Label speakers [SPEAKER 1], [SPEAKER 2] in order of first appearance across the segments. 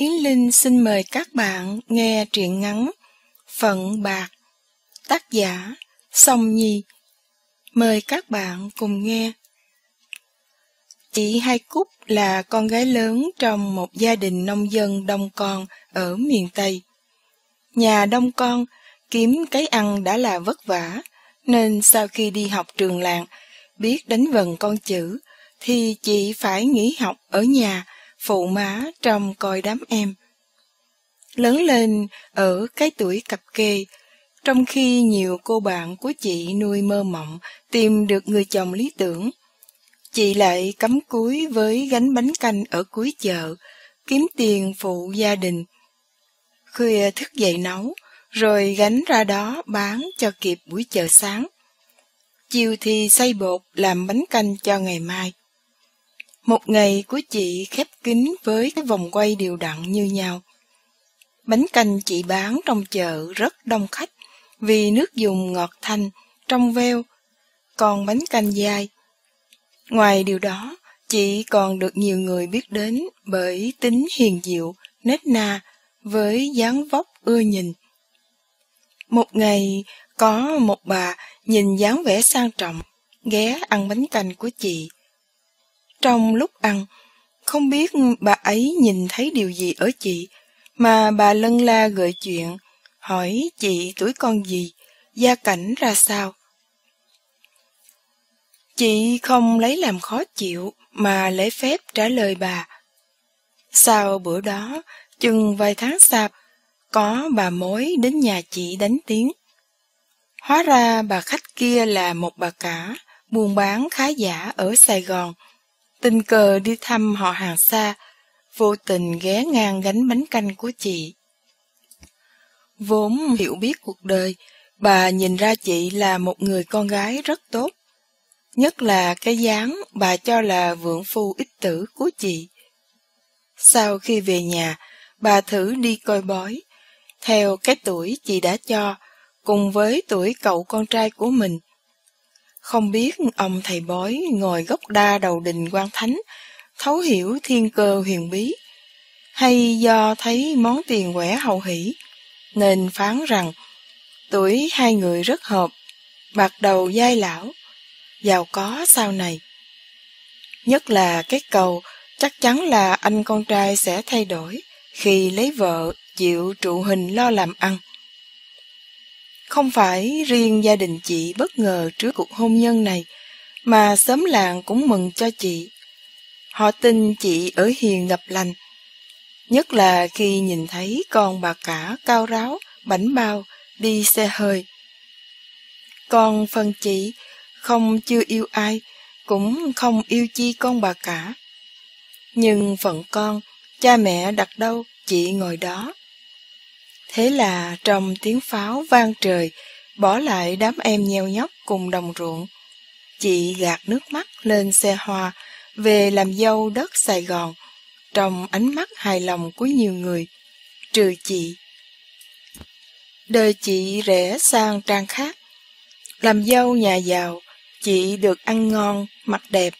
[SPEAKER 1] Yến Linh xin mời các bạn nghe truyện ngắn Phận Bạc, tác giả Song Nhi. Mời các bạn cùng nghe. Chị Hai Cúc là con gái lớn trong một gia đình nông dân đông con ở miền Tây. Nhà đông con kiếm cái ăn đã là vất vả, nên sau khi đi học trường làng, biết đánh vần con chữ, thì chị phải nghỉ học ở nhà phụ má trong coi đám em. Lớn lên ở cái tuổi cặp kê, trong khi nhiều cô bạn của chị nuôi mơ mộng tìm được người chồng lý tưởng, chị lại cắm cúi với gánh bánh canh ở cuối chợ, kiếm tiền phụ gia đình. Khuya thức dậy nấu, rồi gánh ra đó bán cho kịp buổi chợ sáng. Chiều thì xay bột làm bánh canh cho ngày mai. Một ngày của chị khép kín với cái vòng quay đều đặn như nhau. Bánh canh chị bán trong chợ rất đông khách vì nước dùng ngọt thanh, trong veo, còn bánh canh dai. Ngoài điều đó, chị còn được nhiều người biết đến bởi tính hiền diệu, nết na, với dáng vóc ưa nhìn. Một ngày, có một bà nhìn dáng vẻ sang trọng, ghé ăn bánh canh của chị trong lúc ăn, không biết bà ấy nhìn thấy điều gì ở chị, mà bà lân la gợi chuyện, hỏi chị tuổi con gì, gia cảnh ra sao. Chị không lấy làm khó chịu mà lấy phép trả lời bà. Sau bữa đó, chừng vài tháng sau, có bà mối đến nhà chị đánh tiếng. Hóa ra bà khách kia là một bà cả, buôn bán khá giả ở Sài Gòn, tình cờ đi thăm họ hàng xa, vô tình ghé ngang gánh bánh canh của chị. Vốn hiểu biết cuộc đời, bà nhìn ra chị là một người con gái rất tốt. Nhất là cái dáng bà cho là vượng phu ích tử của chị. Sau khi về nhà, bà thử đi coi bói, theo cái tuổi chị đã cho, cùng với tuổi cậu con trai của mình. Không biết ông thầy bói ngồi gốc đa đầu đình quan thánh, thấu hiểu thiên cơ huyền bí, hay do thấy món tiền quẻ hậu hỷ, nên phán rằng tuổi hai người rất hợp, bạc đầu giai lão, giàu có sau này. Nhất là cái cầu chắc chắn là anh con trai sẽ thay đổi khi lấy vợ chịu trụ hình lo làm ăn. Không phải riêng gia đình chị bất ngờ trước cuộc hôn nhân này, mà xóm làng cũng mừng cho chị. Họ tin chị ở hiền ngập lành, nhất là khi nhìn thấy con bà cả cao ráo, bảnh bao, đi xe hơi. Còn phần chị không chưa yêu ai, cũng không yêu chi con bà cả. Nhưng phận con, cha mẹ đặt đâu, chị ngồi đó. Thế là trong tiếng pháo vang trời, bỏ lại đám em nheo nhóc cùng đồng ruộng. Chị gạt nước mắt lên xe hoa, về làm dâu đất Sài Gòn, trong ánh mắt hài lòng của nhiều người, trừ chị. Đời chị rẻ sang trang khác. Làm dâu nhà giàu, chị được ăn ngon, mặc đẹp.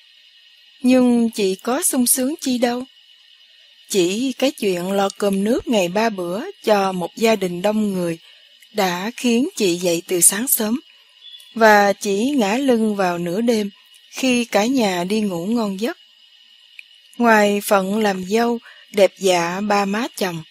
[SPEAKER 1] Nhưng chị có sung sướng chi đâu. Chỉ cái chuyện lo cơm nước ngày ba bữa cho một gia đình đông người đã khiến chị dậy từ sáng sớm và chỉ ngã lưng vào nửa đêm khi cả nhà đi ngủ ngon giấc. Ngoài phận làm dâu, đẹp dạ ba má chồng,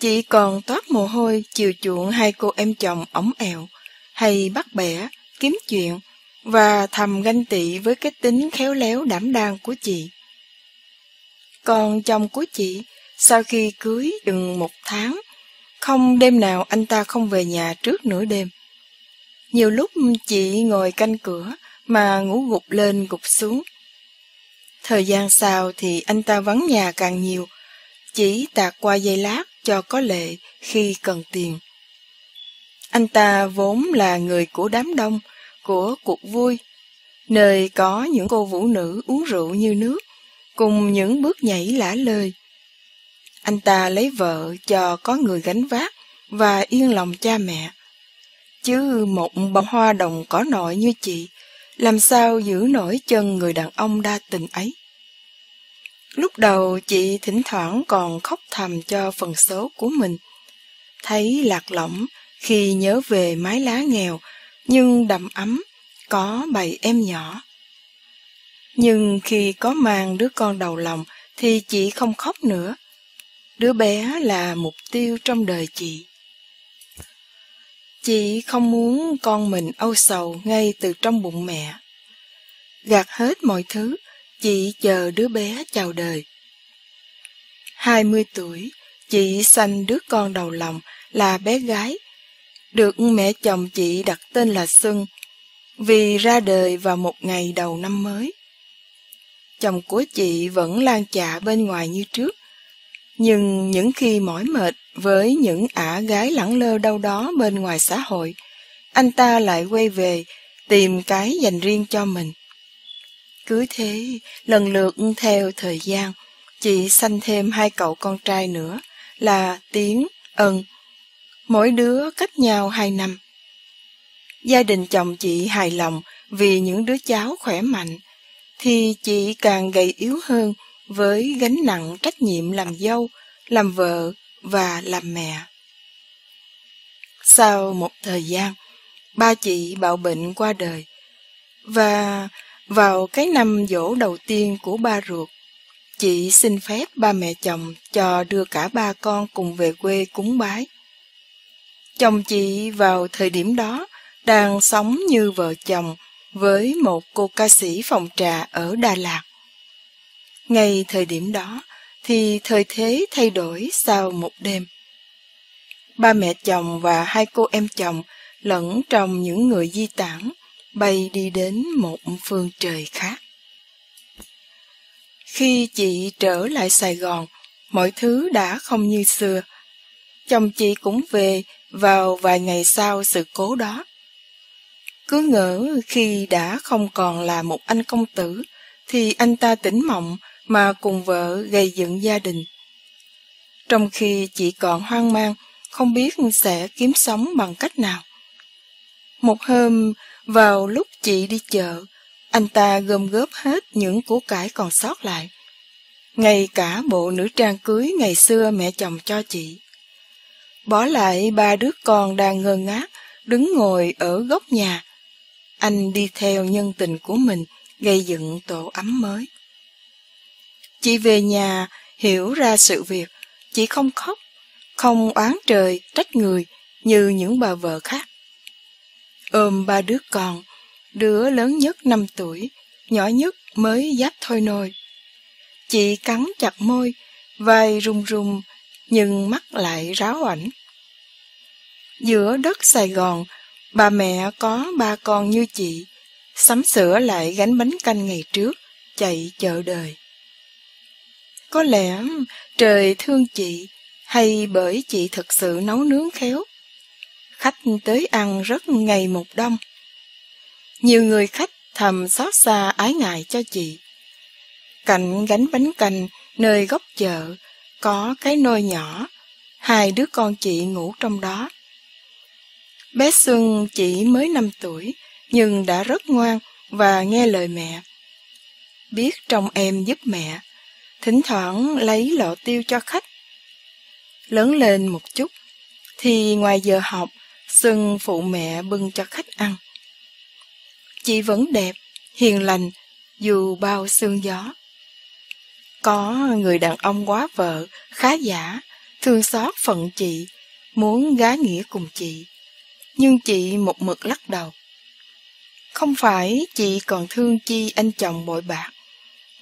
[SPEAKER 1] chị còn toát mồ hôi chiều chuộng hai cô em chồng ống ẹo, hay bắt bẻ, kiếm chuyện, và thầm ganh tị với cái tính khéo léo đảm đang của chị. Còn chồng của chị, sau khi cưới chừng một tháng, không đêm nào anh ta không về nhà trước nửa đêm. Nhiều lúc chị ngồi canh cửa mà ngủ gục lên gục xuống. Thời gian sau thì anh ta vắng nhà càng nhiều, chỉ tạt qua dây lát cho có lệ khi cần tiền. Anh ta vốn là người của đám đông, của cuộc vui, nơi có những cô vũ nữ uống rượu như nước, cùng những bước nhảy lả lơi. Anh ta lấy vợ cho có người gánh vác và yên lòng cha mẹ. Chứ một bông hoa đồng cỏ nội như chị, làm sao giữ nổi chân người đàn ông đa tình ấy? Lúc đầu chị thỉnh thoảng còn khóc thầm cho phần số của mình. Thấy lạc lõng khi nhớ về mái lá nghèo nhưng đầm ấm, có bầy em nhỏ. Nhưng khi có mang đứa con đầu lòng thì chị không khóc nữa. Đứa bé là mục tiêu trong đời chị. Chị không muốn con mình âu sầu ngay từ trong bụng mẹ. Gạt hết mọi thứ, chị chờ đứa bé chào đời. 20 tuổi, chị sanh đứa con đầu lòng là bé gái, được mẹ chồng chị đặt tên là Xuân, vì ra đời vào một ngày đầu năm mới. Chồng của chị vẫn lan chạ bên ngoài như trước, nhưng những khi mỏi mệt với những ả gái lẳng lơ đâu đó bên ngoài xã hội, anh ta lại quay về tìm cái dành riêng cho mình. Cứ thế, lần lượt theo thời gian, chị sanh thêm hai cậu con trai nữa là Tiến, Ân. Mỗi đứa cách nhau hai năm. Gia đình chồng chị hài lòng vì những đứa cháu khỏe mạnh, thì chị càng gầy yếu hơn với gánh nặng trách nhiệm làm dâu, làm vợ và làm mẹ. Sau một thời gian, ba chị bạo bệnh qua đời, và vào cái năm dỗ đầu tiên của ba ruột, chị xin phép ba mẹ chồng cho đưa cả ba con cùng về quê cúng bái. Chồng chị vào thời điểm đó đang sống như vợ chồng với một cô ca sĩ phòng trà ở Đà Lạt. Ngay thời điểm đó thì thời thế thay đổi sau một đêm. Ba mẹ chồng và hai cô em chồng lẫn trong những người di tản bay đi đến một phương trời khác. Khi chị trở lại Sài Gòn, mọi thứ đã không như xưa. Chồng chị cũng về vào vài ngày sau sự cố đó. Cứ ngỡ khi đã không còn là một anh công tử, thì anh ta tỉnh mộng mà cùng vợ gây dựng gia đình. Trong khi chị còn hoang mang, không biết sẽ kiếm sống bằng cách nào. Một hôm, vào lúc chị đi chợ, anh ta gom góp hết những của cải còn sót lại. Ngay cả bộ nữ trang cưới ngày xưa mẹ chồng cho chị. Bỏ lại ba đứa con đang ngơ ngác, đứng ngồi ở góc nhà. Anh đi theo nhân tình của mình, gây dựng tổ ấm mới. Chị về nhà, hiểu ra sự việc, chị không khóc, không oán trời, trách người như những bà vợ khác. Ôm ba đứa con, đứa lớn nhất 5 tuổi, nhỏ nhất mới giáp thôi nôi. Chị cắn chặt môi, vai run run, nhưng mắt lại ráo ảnh. Giữa đất Sài Gòn, bà mẹ có ba con như chị, sắm sửa lại gánh bánh canh ngày trước, chạy chợ đời. Có lẽ trời thương chị, hay bởi chị thực sự nấu nướng khéo. Khách tới ăn rất ngày một đông. Nhiều người khách thầm xót xa ái ngại cho chị. Cạnh gánh bánh canh, nơi góc chợ, có cái nôi nhỏ, hai đứa con chị ngủ trong đó. Bé Xuân chỉ mới 5 tuổi, nhưng đã rất ngoan và nghe lời mẹ. Biết trong em giúp mẹ, thỉnh thoảng lấy lọ tiêu cho khách. Lớn lên một chút, thì ngoài giờ học, Xuân phụ mẹ bưng cho khách ăn. Chị vẫn đẹp, hiền lành, dù bao sương gió. Có người đàn ông quá vợ, khá giả, thương xót phận chị, muốn gá nghĩa cùng chị. Nhưng chị một mực lắc đầu. Không phải chị còn thương chi anh chồng bội bạc,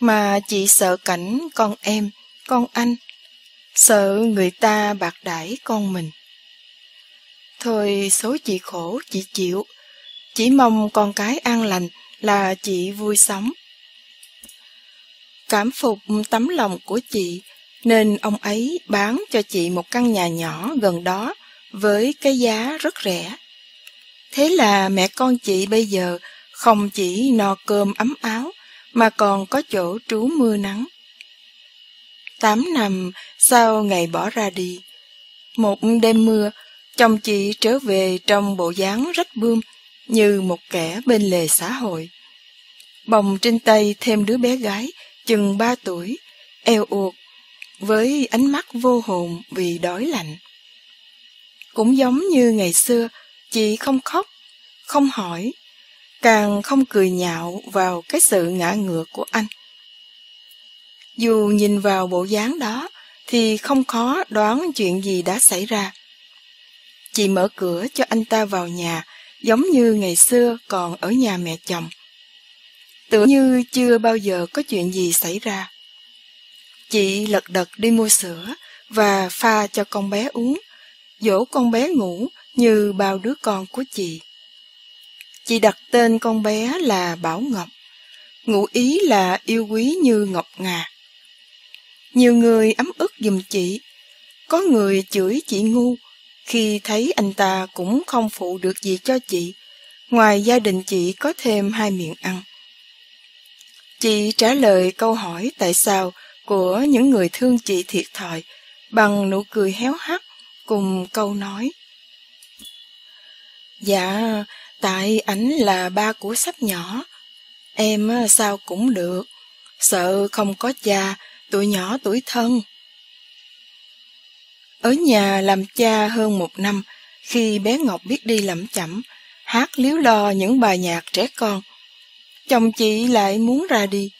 [SPEAKER 1] mà chị sợ cảnh con em, con anh, sợ người ta bạc đãi con mình. Thôi số chị khổ, chị chịu, chỉ mong con cái an lành là chị vui sống. Cảm phục tấm lòng của chị, nên ông ấy bán cho chị một căn nhà nhỏ gần đó với cái giá rất rẻ. Thế là mẹ con chị bây giờ không chỉ no cơm ấm áo, mà còn có chỗ trú mưa nắng. Tám năm sau ngày bỏ ra đi, một đêm mưa, chồng chị trở về trong bộ dáng rách bươm như một kẻ bên lề xã hội. Bồng trên tay thêm đứa bé gái chừng ba tuổi, eo uột, với ánh mắt vô hồn vì đói lạnh. Cũng giống như ngày xưa, chị không khóc, không hỏi, càng không cười nhạo vào cái sự ngã ngựa của anh. Dù nhìn vào bộ dáng đó, thì không khó đoán chuyện gì đã xảy ra. Chị mở cửa cho anh ta vào nhà, giống như ngày xưa còn ở nhà mẹ chồng. tưởng như chưa bao giờ có chuyện gì xảy ra. Chị lật đật đi mua sữa và pha cho con bé uống, dỗ con bé ngủ như bao đứa con của chị. Chị đặt tên con bé là Bảo Ngọc, ngụ ý là yêu quý như ngọc ngà. Nhiều người ấm ức giùm chị, có người chửi chị ngu, khi thấy anh ta cũng không phụ được gì cho chị, ngoài gia đình chị có thêm hai miệng ăn. Chị trả lời câu hỏi tại sao của những người thương chị thiệt thòi bằng nụ cười héo hắt cùng câu nói. Dạ, tại ảnh là ba của sắp nhỏ. Em sao cũng được, sợ không có cha, tụi nhỏ tuổi thân. Ở nhà làm cha hơn một năm, khi bé Ngọc biết đi lẩm chẩm, hát liếu lo những bài nhạc trẻ con. Chồng chị lại muốn ra đi.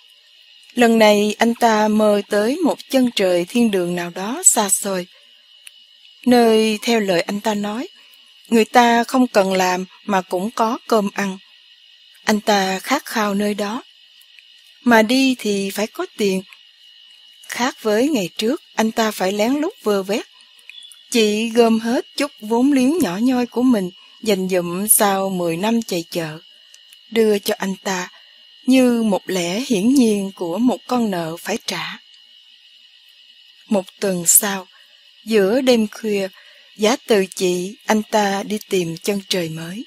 [SPEAKER 1] Lần này anh ta mơ tới một chân trời thiên đường nào đó xa xôi. Nơi theo lời anh ta nói, người ta không cần làm mà cũng có cơm ăn. Anh ta khát khao nơi đó. Mà đi thì phải có tiền. Khác với ngày trước, anh ta phải lén lút vơ vét Chị gom hết chút vốn liếng nhỏ nhoi của mình dành dụm sau 10 năm chạy chợ, đưa cho anh ta như một lẽ hiển nhiên của một con nợ phải trả. Một tuần sau, giữa đêm khuya, giá từ chị, anh ta đi tìm chân trời mới.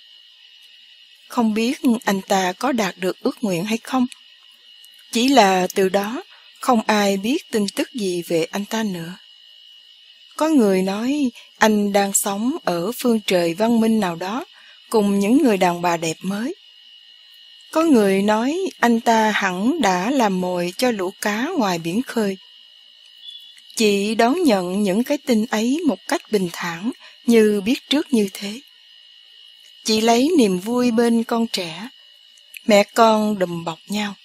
[SPEAKER 1] Không biết anh ta có đạt được ước nguyện hay không. Chỉ là từ đó, không ai biết tin tức gì về anh ta nữa. Có người nói anh đang sống ở phương trời văn minh nào đó, cùng những người đàn bà đẹp mới. Có người nói anh ta hẳn đã làm mồi cho lũ cá ngoài biển khơi. Chị đón nhận những cái tin ấy một cách bình thản như biết trước như thế. Chị lấy niềm vui bên con trẻ. Mẹ con đùm bọc nhau.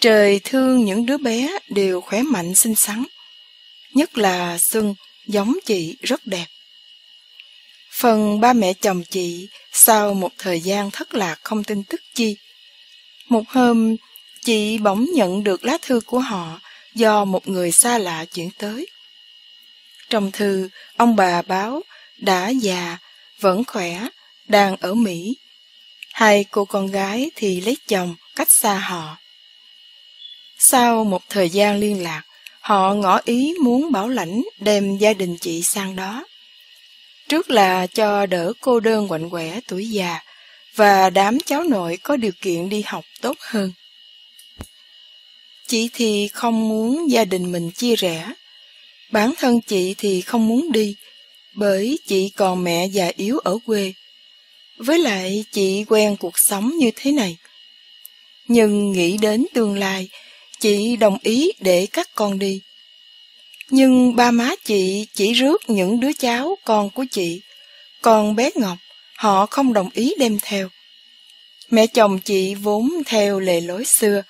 [SPEAKER 1] Trời thương những đứa bé đều khỏe mạnh xinh xắn nhất là Xuân, giống chị rất đẹp. Phần ba mẹ chồng chị, sau một thời gian thất lạc không tin tức chi. Một hôm, chị bỗng nhận được lá thư của họ do một người xa lạ chuyển tới. Trong thư, ông bà báo đã già, vẫn khỏe, đang ở Mỹ. Hai cô con gái thì lấy chồng cách xa họ. Sau một thời gian liên lạc, Họ ngỏ ý muốn bảo lãnh đem gia đình chị sang đó. Trước là cho đỡ cô đơn quạnh quẻ tuổi già và đám cháu nội có điều kiện đi học tốt hơn. Chị thì không muốn gia đình mình chia rẽ. Bản thân chị thì không muốn đi, bởi chị còn mẹ già yếu ở quê. Với lại chị quen cuộc sống như thế này. Nhưng nghĩ đến tương lai, Chị đồng ý để các con đi. Nhưng ba má chị chỉ rước những đứa cháu con của chị, còn bé Ngọc họ không đồng ý đem theo. Mẹ chồng chị vốn theo lề lối xưa,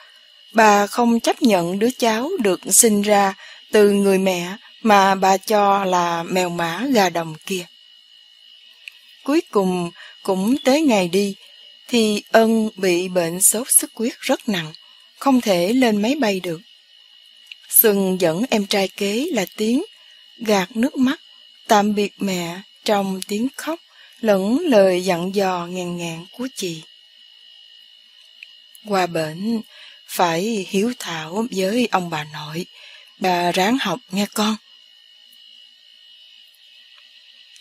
[SPEAKER 1] bà không chấp nhận đứa cháu được sinh ra từ người mẹ mà bà cho là mèo mã gà đồng kia. Cuối cùng cũng tới ngày đi, thì ân bị bệnh sốt xuất huyết rất nặng không thể lên máy bay được. Xuân dẫn em trai kế là tiếng gạt nước mắt, tạm biệt mẹ trong tiếng khóc, lẫn lời dặn dò ngàn ngàn của chị. Qua bệnh, phải hiếu thảo với ông bà nội, bà ráng học nghe con.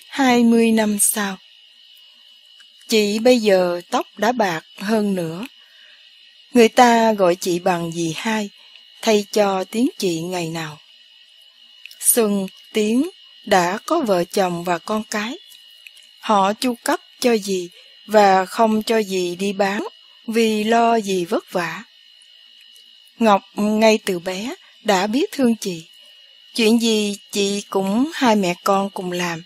[SPEAKER 1] Hai mươi năm sau, chị bây giờ tóc đã bạc hơn nữa, Người ta gọi chị bằng dì hai, thay cho tiếng chị ngày nào. Xuân, Tiến đã có vợ chồng và con cái. Họ chu cấp cho dì và không cho dì đi bán vì lo dì vất vả. Ngọc ngay từ bé đã biết thương chị. Chuyện gì chị cũng hai mẹ con cùng làm.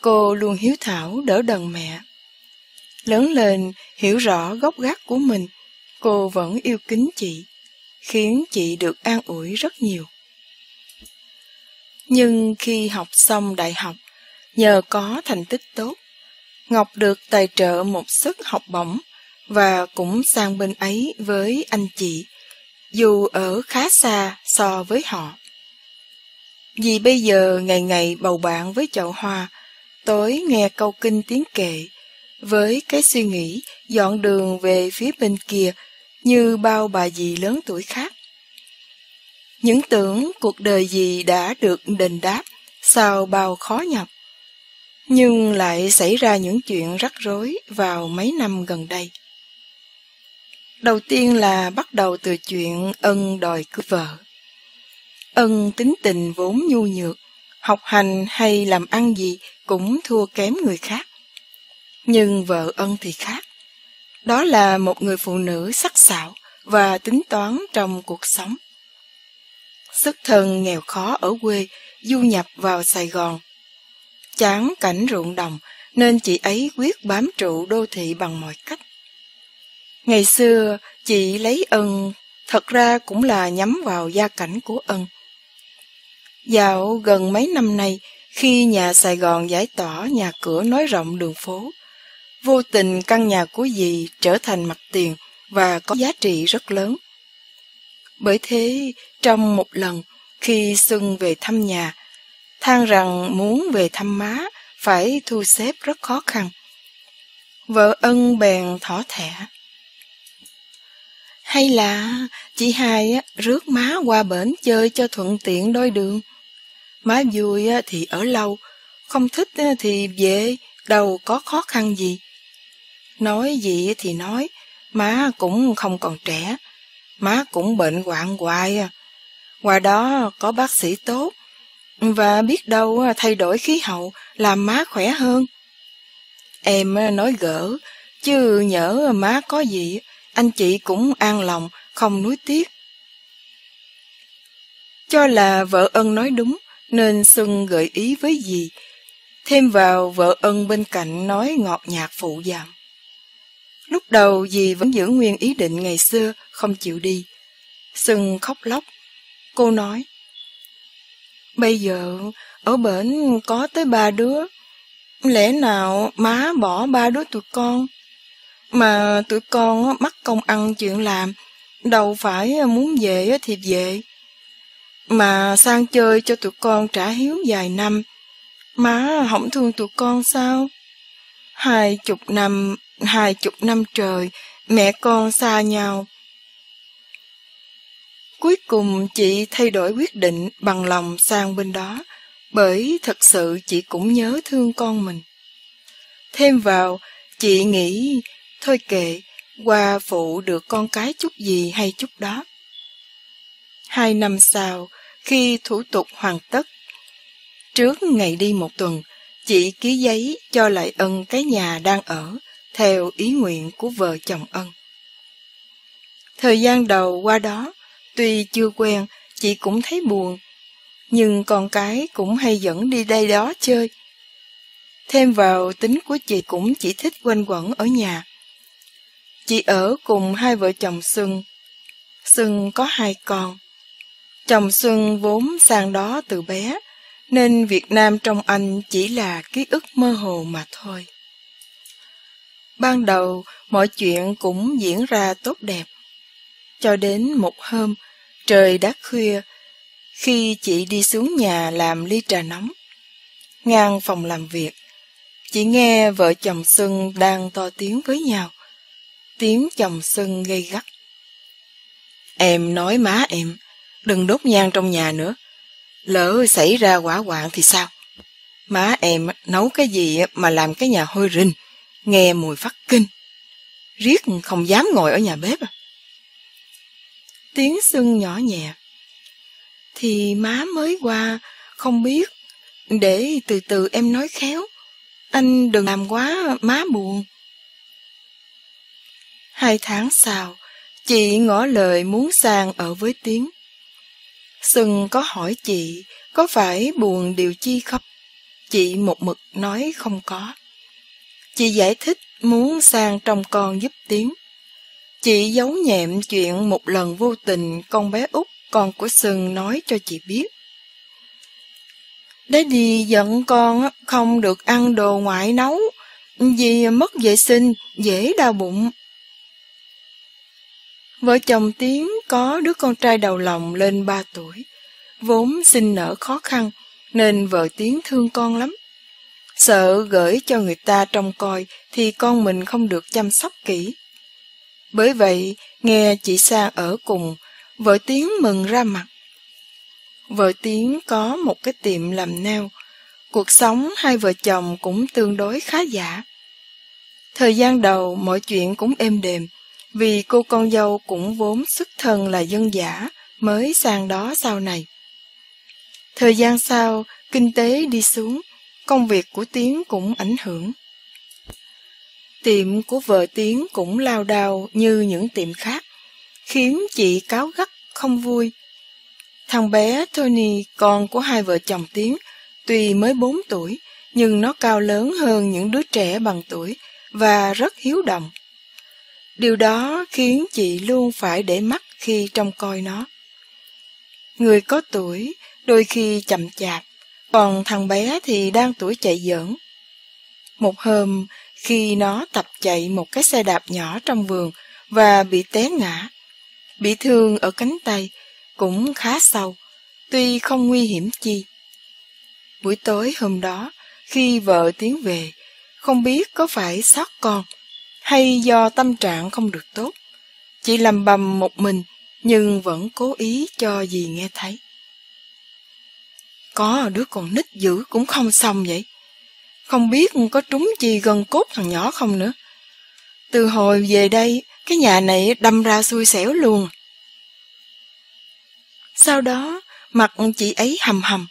[SPEAKER 1] Cô luôn hiếu thảo đỡ đần mẹ. Lớn lên hiểu rõ gốc gác của mình, cô vẫn yêu kính chị, khiến chị được an ủi rất nhiều. Nhưng khi học xong đại học, nhờ có thành tích tốt, Ngọc được tài trợ một suất học bổng và cũng sang bên ấy với anh chị, dù ở khá xa so với họ. Vì bây giờ ngày ngày bầu bạn với chậu hoa, tối nghe câu kinh tiếng kệ, với cái suy nghĩ dọn đường về phía bên kia như bao bà dì lớn tuổi khác. Những tưởng cuộc đời gì đã được đền đáp sau bao khó nhọc. Nhưng lại xảy ra những chuyện rắc rối vào mấy năm gần đây. Đầu tiên là bắt đầu từ chuyện ân đòi cưới vợ. Ân tính tình vốn nhu nhược, học hành hay làm ăn gì cũng thua kém người khác. Nhưng vợ ân thì khác. Đó là một người phụ nữ sắc sảo và tính toán trong cuộc sống. Sức thân nghèo khó ở quê, du nhập vào Sài Gòn. Chán cảnh ruộng đồng nên chị ấy quyết bám trụ đô thị bằng mọi cách. Ngày xưa, chị lấy ân, thật ra cũng là nhắm vào gia cảnh của ân. Dạo gần mấy năm nay, khi nhà Sài Gòn giải tỏa nhà cửa nói rộng đường phố, vô tình căn nhà của dì trở thành mặt tiền và có giá trị rất lớn. Bởi thế, trong một lần, khi Xuân về thăm nhà, than rằng muốn về thăm má phải thu xếp rất khó khăn. Vợ ân bèn thỏ thẻ. Hay là chị hai rước má qua bển chơi cho thuận tiện đôi đường. Má vui thì ở lâu, không thích thì về, đâu có khó khăn gì. Nói gì thì nói, má cũng không còn trẻ, má cũng bệnh hoạn hoài. À. Qua đó có bác sĩ tốt, và biết đâu thay đổi khí hậu làm má khỏe hơn. Em nói gỡ, chứ nhỡ má có gì, anh chị cũng an lòng, không nuối tiếc. Cho là vợ ân nói đúng, nên Xuân gợi ý với dì. Thêm vào vợ ân bên cạnh nói ngọt nhạt phụ giảm. Lúc đầu dì vẫn giữ nguyên ý định ngày xưa, không chịu đi. Xuân khóc lóc. Cô nói, Bây giờ, ở bển có tới ba đứa. Lẽ nào má bỏ ba đứa tụi con? Mà tụi con mắc công ăn chuyện làm, đâu phải muốn về thì về. Mà sang chơi cho tụi con trả hiếu vài năm, má không thương tụi con sao? Hai chục năm, hai chục năm trời, mẹ con xa nhau. Cuối cùng chị thay đổi quyết định bằng lòng sang bên đó, bởi thật sự chị cũng nhớ thương con mình. Thêm vào, chị nghĩ, thôi kệ, qua phụ được con cái chút gì hay chút đó. Hai năm sau, khi thủ tục hoàn tất, trước ngày đi một tuần, chị ký giấy cho lại ân cái nhà đang ở, theo ý nguyện của vợ chồng ân. Thời gian đầu qua đó, Tuy chưa quen, chị cũng thấy buồn, nhưng con cái cũng hay dẫn đi đây đó chơi. Thêm vào tính của chị cũng chỉ thích quanh quẩn ở nhà. Chị ở cùng hai vợ chồng Xuân. Xuân có hai con. Chồng Xuân vốn sang đó từ bé, nên Việt Nam trong anh chỉ là ký ức mơ hồ mà thôi. Ban đầu, mọi chuyện cũng diễn ra tốt đẹp. Cho đến một hôm, trời đã khuya, khi chị đi xuống nhà làm ly trà nóng. Ngang phòng làm việc, chị nghe vợ chồng Xuân đang to tiếng với nhau. Tiếng chồng sân gây gắt. Em nói má em, đừng đốt nhang trong nhà nữa. Lỡ xảy ra quả hoạn thì sao? Má em nấu cái gì mà làm cái nhà hôi rình, nghe mùi phát kinh. Riết không dám ngồi ở nhà bếp à? tiếng sưng nhỏ nhẹ. Thì má mới qua, không biết, để từ từ em nói khéo. Anh đừng làm quá má buồn. Hai tháng sau, chị ngỏ lời muốn sang ở với Tiến. Sừng có hỏi chị có phải buồn điều chi không? Chị một mực nói không có. Chị giải thích muốn sang trong con giúp tiếng. Chị giấu nhẹm chuyện một lần vô tình con bé út con của Sừng nói cho chị biết. Đấy đi giận con không được ăn đồ ngoại nấu, vì mất vệ sinh, dễ đau bụng. Vợ chồng Tiến có đứa con trai đầu lòng lên 3 tuổi, vốn sinh nở khó khăn, nên vợ Tiến thương con lắm. Sợ gửi cho người ta trông coi thì con mình không được chăm sóc kỹ. Bởi vậy, nghe chị Sang ở cùng, vợ Tiến mừng ra mặt. Vợ Tiến có một cái tiệm làm neo, cuộc sống hai vợ chồng cũng tương đối khá giả. Thời gian đầu mọi chuyện cũng êm đềm, vì cô con dâu cũng vốn xuất thân là dân giả mới sang đó sau này. Thời gian sau, kinh tế đi xuống, công việc của Tiến cũng ảnh hưởng. Tiệm của vợ Tiến cũng lao đao như những tiệm khác, khiến chị cáo gắt không vui. Thằng bé Tony, con của hai vợ chồng Tiến, tuy mới 4 tuổi, nhưng nó cao lớn hơn những đứa trẻ bằng tuổi và rất hiếu động. Điều đó khiến chị luôn phải để mắt khi trông coi nó. Người có tuổi đôi khi chậm chạp, còn thằng bé thì đang tuổi chạy giỡn. Một hôm, khi nó tập chạy một cái xe đạp nhỏ trong vườn và bị té ngã, bị thương ở cánh tay, cũng khá sâu, tuy không nguy hiểm chi. Buổi tối hôm đó, khi vợ tiến về, không biết có phải sót con hay do tâm trạng không được tốt. Chị làm bầm một mình nhưng vẫn cố ý cho dì nghe thấy. Có đứa con nít dữ cũng không xong vậy. Không biết có trúng chi gần cốt thằng nhỏ không nữa. Từ hồi về đây, cái nhà này đâm ra xui xẻo luôn. Sau đó, mặt chị ấy hầm hầm,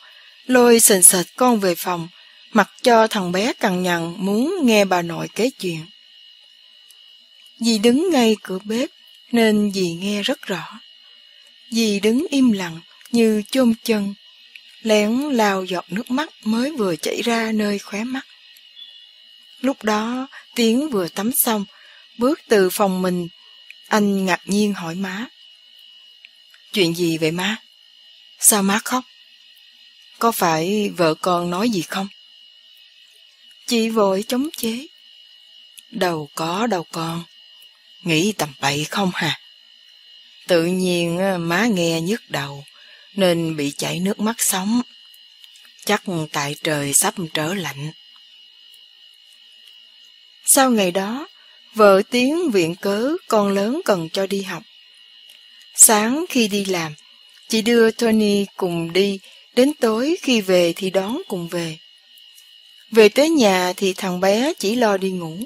[SPEAKER 1] lôi sền sệt con về phòng, mặc cho thằng bé cằn nhằn muốn nghe bà nội kể chuyện. Dì đứng ngay cửa bếp, nên dì nghe rất rõ. Dì đứng im lặng như chôn chân, lén lao giọt nước mắt mới vừa chảy ra nơi khóe mắt. Lúc đó, Tiến vừa tắm xong, bước từ phòng mình, anh ngạc nhiên hỏi má. Chuyện gì vậy má? Sao má khóc? Có phải vợ con nói gì không? Chị vội chống chế. Đầu có đầu con. Nghĩ tầm bậy không hả? Tự nhiên má nghe nhức đầu, nên bị chảy nước mắt sống. Chắc tại trời sắp trở lạnh. Sau ngày đó, vợ tiếng viện cớ con lớn cần cho đi học. Sáng khi đi làm, chị đưa Tony cùng đi, đến tối khi về thì đón cùng về. Về tới nhà thì thằng bé chỉ lo đi ngủ,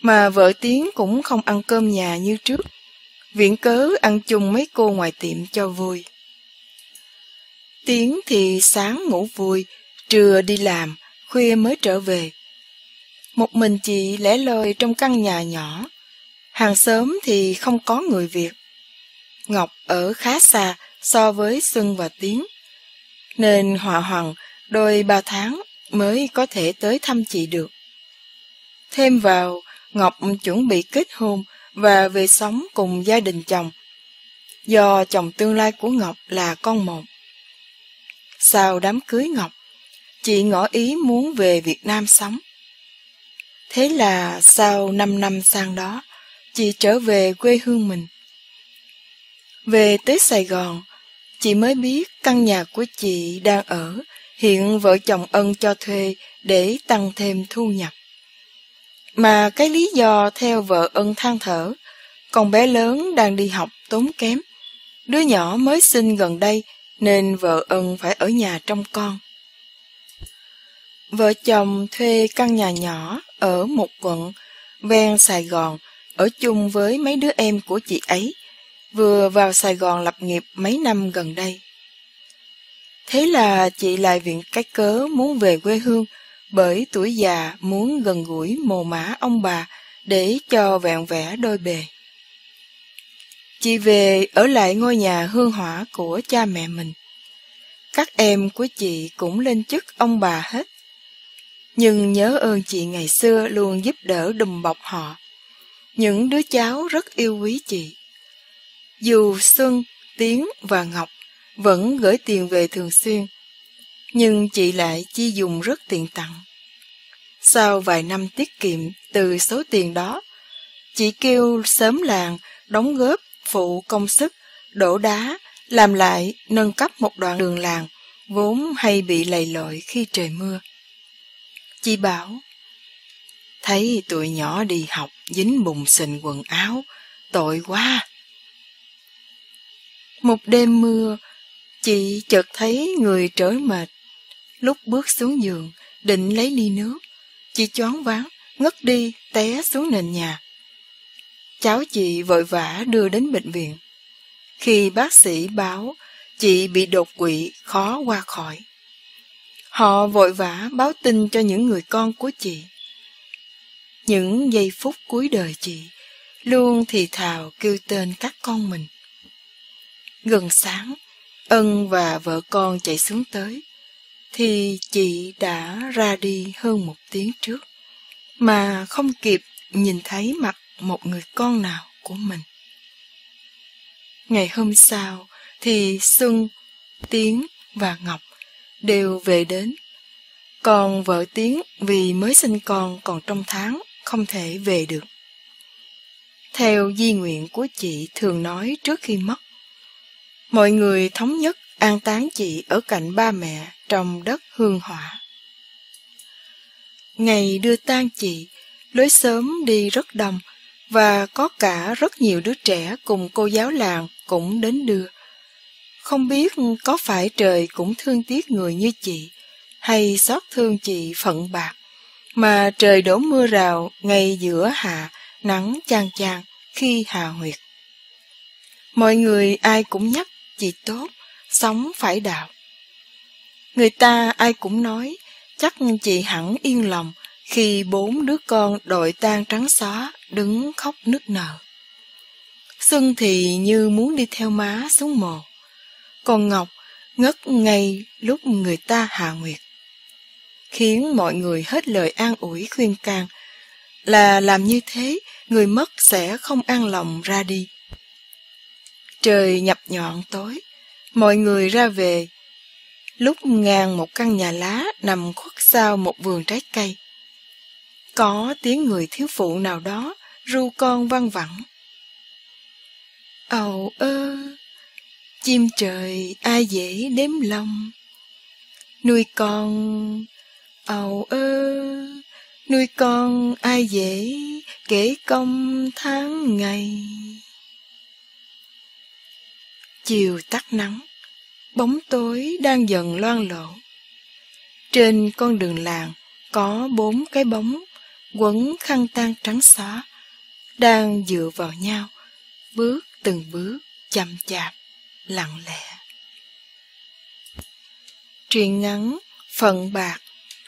[SPEAKER 1] mà vợ Tiến cũng không ăn cơm nhà như trước. Viện cớ ăn chung mấy cô ngoài tiệm cho vui. Tiến thì sáng ngủ vui, trưa đi làm, khuya mới trở về. Một mình chị lẻ loi trong căn nhà nhỏ. Hàng xóm thì không có người Việt. Ngọc ở khá xa so với Xuân và Tiến. Nên hòa hoàng đôi ba tháng mới có thể tới thăm chị được. Thêm vào, Ngọc chuẩn bị kết hôn và về sống cùng gia đình chồng. Do chồng tương lai của Ngọc là con một. Sau đám cưới Ngọc, chị ngỏ ý muốn về Việt Nam sống. Thế là sau 5 năm sang đó, chị trở về quê hương mình. Về tới Sài Gòn, chị mới biết căn nhà của chị đang ở hiện vợ chồng ân cho thuê để tăng thêm thu nhập. Mà cái lý do theo vợ ân than thở, con bé lớn đang đi học tốn kém. Đứa nhỏ mới sinh gần đây nên vợ ân phải ở nhà trông con. Vợ chồng thuê căn nhà nhỏ ở một quận ven Sài Gòn ở chung với mấy đứa em của chị ấy, vừa vào Sài Gòn lập nghiệp mấy năm gần đây. Thế là chị lại viện cái cớ muốn về quê hương bởi tuổi già muốn gần gũi mồ mã ông bà để cho vẹn vẽ đôi bề. Chị về ở lại ngôi nhà hương hỏa của cha mẹ mình, các em của chị cũng lên chức ông bà hết. Nhưng nhớ ơn chị ngày xưa luôn giúp đỡ đùm bọc họ. Những đứa cháu rất yêu quý chị. Dù Xuân, Tiến và Ngọc vẫn gửi tiền về thường xuyên, nhưng chị lại chi dùng rất tiền tặng. Sau vài năm tiết kiệm từ số tiền đó, chị kêu sớm làng đóng góp phụ công sức, đổ đá, làm lại nâng cấp một đoạn đường làng vốn hay bị lầy lội khi trời mưa. Chị bảo, thấy tụi nhỏ đi học dính bùn xình quần áo, tội quá. Một đêm mưa, chị chợt thấy người trở mệt. Lúc bước xuống giường, định lấy ly nước, chị choáng váng, ngất đi, té xuống nền nhà. Cháu chị vội vã đưa đến bệnh viện. Khi bác sĩ báo chị bị đột quỵ khó qua khỏi. Họ vội vã báo tin cho những người con của chị. Những giây phút cuối đời chị luôn thì thào kêu tên các con mình. Gần sáng, Ân và vợ con chạy xuống tới, thì chị đã ra đi hơn một tiếng trước, mà không kịp nhìn thấy mặt một người con nào của mình. Ngày hôm sau thì Xuân, Tiến và Ngọc đều về đến. Còn vợ Tiến vì mới sinh con còn trong tháng không thể về được. Theo di nguyện của chị thường nói trước khi mất, mọi người thống nhất an táng chị ở cạnh ba mẹ trong đất hương hỏa. Ngày đưa tang chị, lối sớm đi rất đông và có cả rất nhiều đứa trẻ cùng cô giáo làng cũng đến đưa. Không biết có phải trời cũng thương tiếc người như chị, hay xót thương chị phận bạc, mà trời đổ mưa rào ngay giữa hạ, nắng chang chang khi hà huyệt. Mọi người ai cũng nhắc chị tốt, sống phải đạo. Người ta ai cũng nói, chắc chị hẳn yên lòng khi bốn đứa con đội tan trắng xóa đứng khóc nức nở. Xuân thì như muốn đi theo má xuống mồ. Còn Ngọc ngất ngay lúc người ta hạ nguyệt. Khiến mọi người hết lời an ủi khuyên can là làm như thế người mất sẽ không an lòng ra đi. Trời nhập nhọn tối, mọi người ra về. Lúc ngang một căn nhà lá nằm khuất sau một vườn trái cây. Có tiếng người thiếu phụ nào đó ru con văng vẳng. Ầu ơ, chim trời ai dễ đếm lòng. Nuôi con, ầu ơ, nuôi con ai dễ kể công tháng ngày. Chiều tắt nắng, bóng tối đang dần loang lộ. Trên con đường làng có bốn cái bóng quấn khăn tang trắng xóa, đang dựa vào nhau, bước từng bước chậm chạp, lặng lẽ. Truyện ngắn Phần Bạc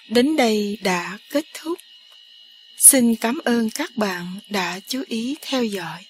[SPEAKER 1] đến đây đã kết thúc. Xin cảm ơn các bạn đã chú ý theo dõi.